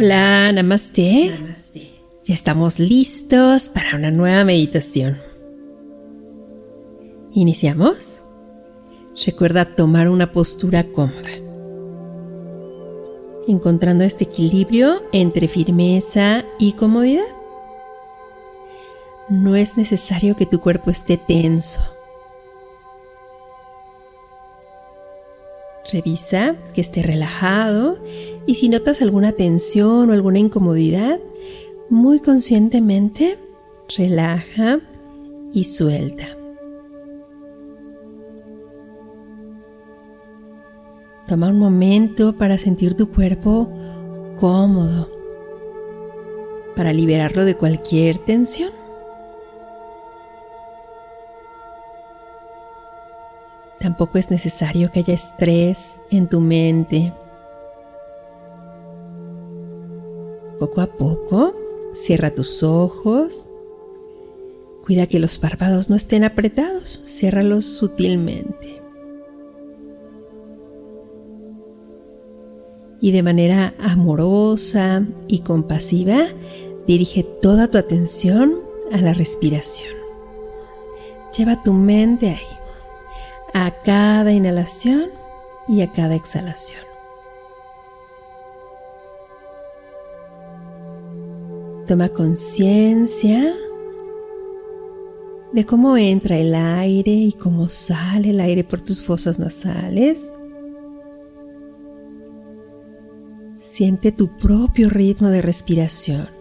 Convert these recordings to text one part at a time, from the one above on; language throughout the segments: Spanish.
Hola, namaste. Ya estamos listos para una nueva meditación. ¿Iniciamos? Recuerda tomar una postura cómoda, encontrando este equilibrio entre firmeza y comodidad. No es necesario que tu cuerpo esté tenso. Revisa que esté relajado y si notas alguna tensión o alguna incomodidad, muy conscientemente relaja y suelta. Toma un momento para sentir tu cuerpo cómodo, para liberarlo de cualquier tensión. Tampoco es necesario que haya estrés en tu mente. Poco a poco, cierra tus ojos. Cuida que los párpados no estén apretados. Ciérralos sutilmente. Y de manera amorosa y compasiva, dirige toda tu atención a la respiración. Lleva tu mente ahí a cada inhalación y a cada exhalación. Toma conciencia de cómo entra el aire y cómo sale el aire por tus fosas nasales. Siente tu propio ritmo de respiración.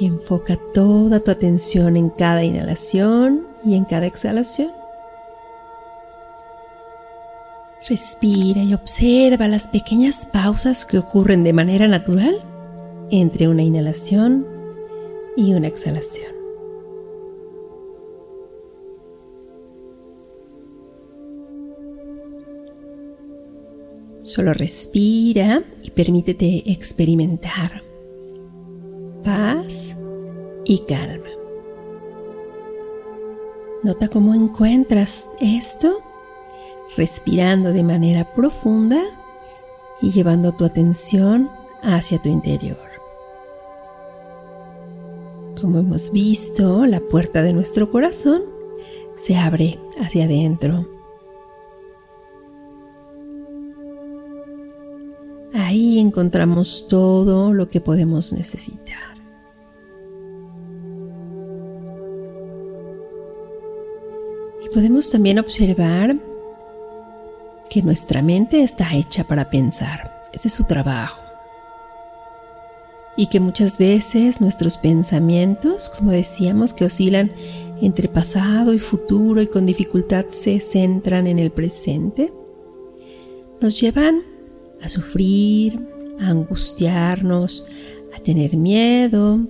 Enfoca toda tu atención en cada inhalación y en cada exhalación. Respira y observa las pequeñas pausas que ocurren de manera natural entre una inhalación y una exhalación. Solo respira y permítete experimentar paz y calma. Nota cómo encuentras esto respirando de manera profunda y llevando tu atención hacia tu interior. Como hemos visto, la puerta de nuestro corazón se abre hacia adentro. Ahí encontramos todo lo que podemos necesitar. Podemos también observar que nuestra mente está hecha para pensar. Ese es su trabajo. Y que muchas veces nuestros pensamientos, como decíamos, que oscilan entre pasado y futuro y con dificultad se centran en el presente, nos llevan a sufrir, a angustiarnos, a tener miedo,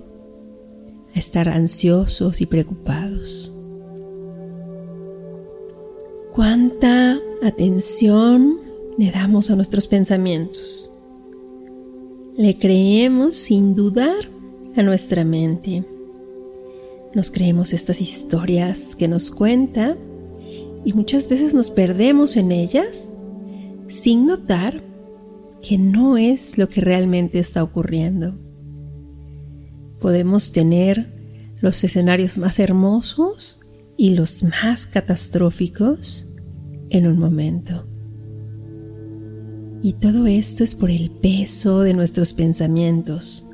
a estar ansiosos y preocupados cuánta atención le damos a nuestros pensamientos. Le creemos sin dudar a nuestra mente. Nos creemos estas historias que nos cuenta y muchas veces nos perdemos en ellas sin notar que no es lo que realmente está ocurriendo. Podemos tener los escenarios más hermosos y los más catastróficos en un momento. Y todo esto es por el peso de nuestros pensamientos,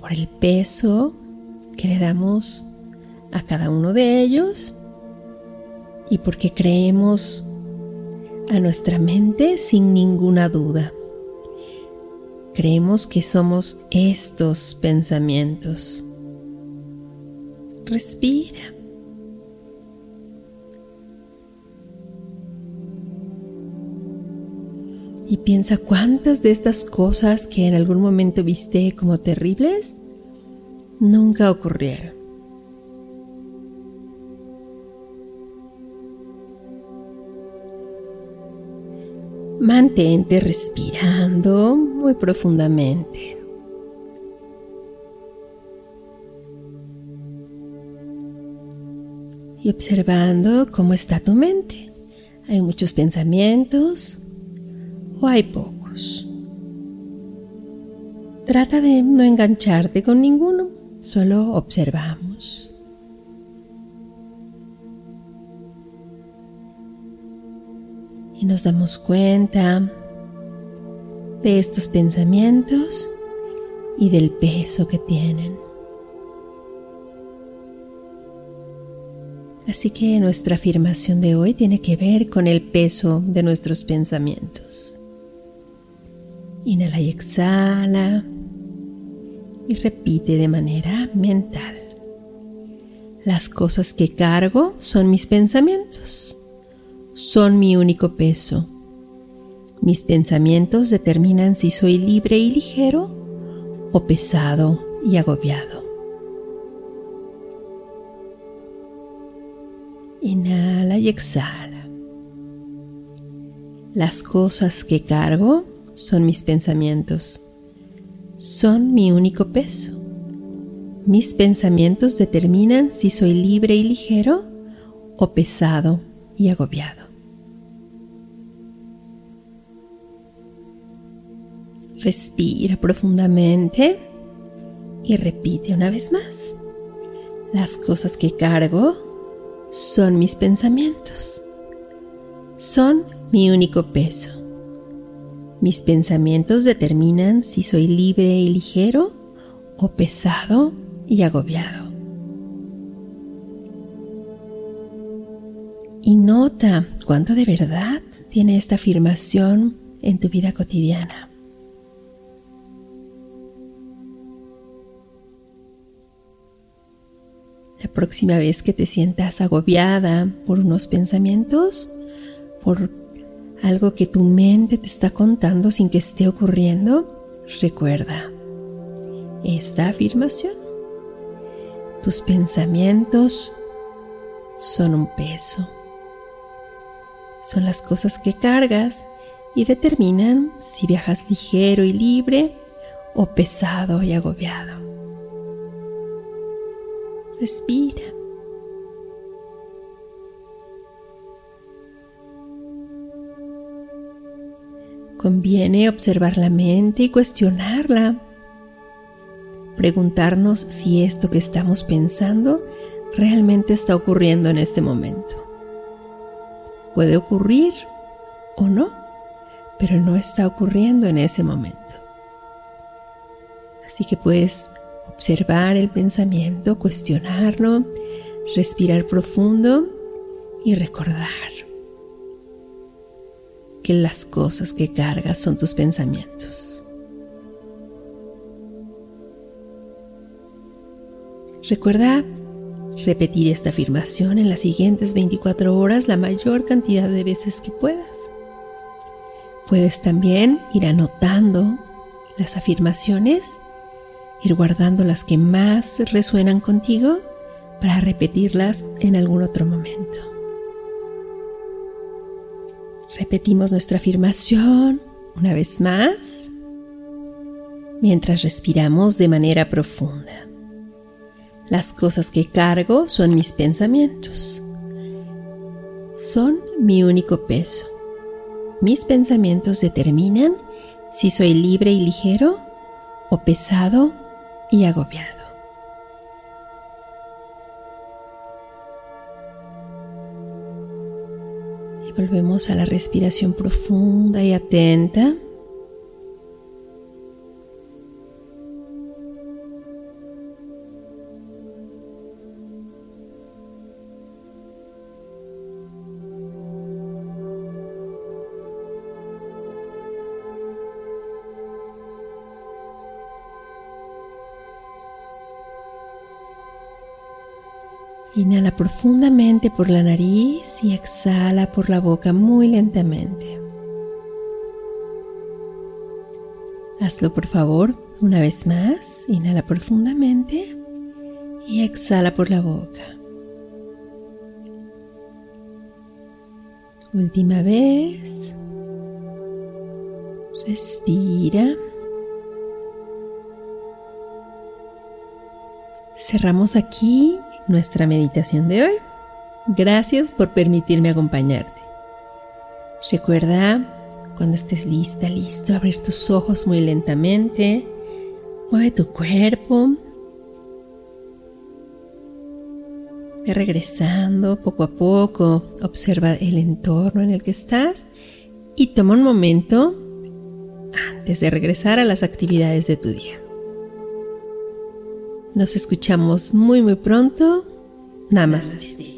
por el peso que le damos a cada uno de ellos y porque creemos a nuestra mente sin ninguna duda. Creemos que somos estos pensamientos. Respira. Y piensa cuántas de estas cosas que en algún momento viste como terribles nunca ocurrieron. Mantente respirando muy profundamente. Y observando cómo está tu mente. Hay muchos pensamientos, o hay pocos. Trata de no engancharte con ninguno, solo observamos. Y nos damos cuenta de estos pensamientos y del peso que tienen. Así que nuestra afirmación de hoy tiene que ver con el peso de nuestros pensamientos. Inhala y exhala y repite de manera mental. Las cosas que cargo son mis pensamientos. Son mi único peso. Mis pensamientos determinan si soy libre y ligero o pesado y agobiado. Inhala y exhala. Las cosas que cargo son mis pensamientos. Son mi único peso. Mis pensamientos determinan si soy libre y ligero o pesado y agobiado. Respira profundamente y repite una vez más. Las cosas que cargo son mis pensamientos. Son mi único peso. Mis pensamientos determinan si soy libre y ligero o pesado y agobiado. Y nota cuánto de verdad tiene esta afirmación en tu vida cotidiana. La próxima vez que te sientas agobiada por unos pensamientos, por algo que tu mente te está contando sin que esté ocurriendo, recuerda esta afirmación. Tus pensamientos son un peso. Son las cosas que cargas y determinan si viajas ligero y libre o pesado y agobiado. Respira. Conviene observar la mente y cuestionarla. Preguntarnos si esto que estamos pensando realmente está ocurriendo en este momento. Puede ocurrir o no, pero no está ocurriendo en ese momento. Así que puedes observar el pensamiento, cuestionarlo, respirar profundo y recordar que las cosas que cargas son tus pensamientos. Recuerda repetir esta afirmación en las siguientes 24 horas la mayor cantidad de veces que puedas. Puedes también ir anotando las afirmaciones ir guardando las que más resuenan contigo para repetirlas en algún otro momento. Repetimos nuestra afirmación una vez más mientras respiramos de manera profunda. Las cosas que cargo son mis pensamientos. Son mi único peso. Mis pensamientos determinan si soy libre y ligero o pesado y agobiado. Volvemos a la respiración profunda y atenta. Inhala profundamente por la nariz y exhala por la boca muy lentamente. Hazlo por favor una vez más. Inhala profundamente y exhala por la boca. Última vez. Respira. Cerramos aquí nuestra meditación de hoy. Gracias por permitirme acompañarte. Recuerda Cuando estés lista, listo, abrir tus ojos muy lentamente. Mueve tu cuerpo. Ve regresando poco a poco. Observa el entorno en el que estás y toma un momento antes de regresar a las actividades de tu día. Nos escuchamos muy muy pronto. Namaste.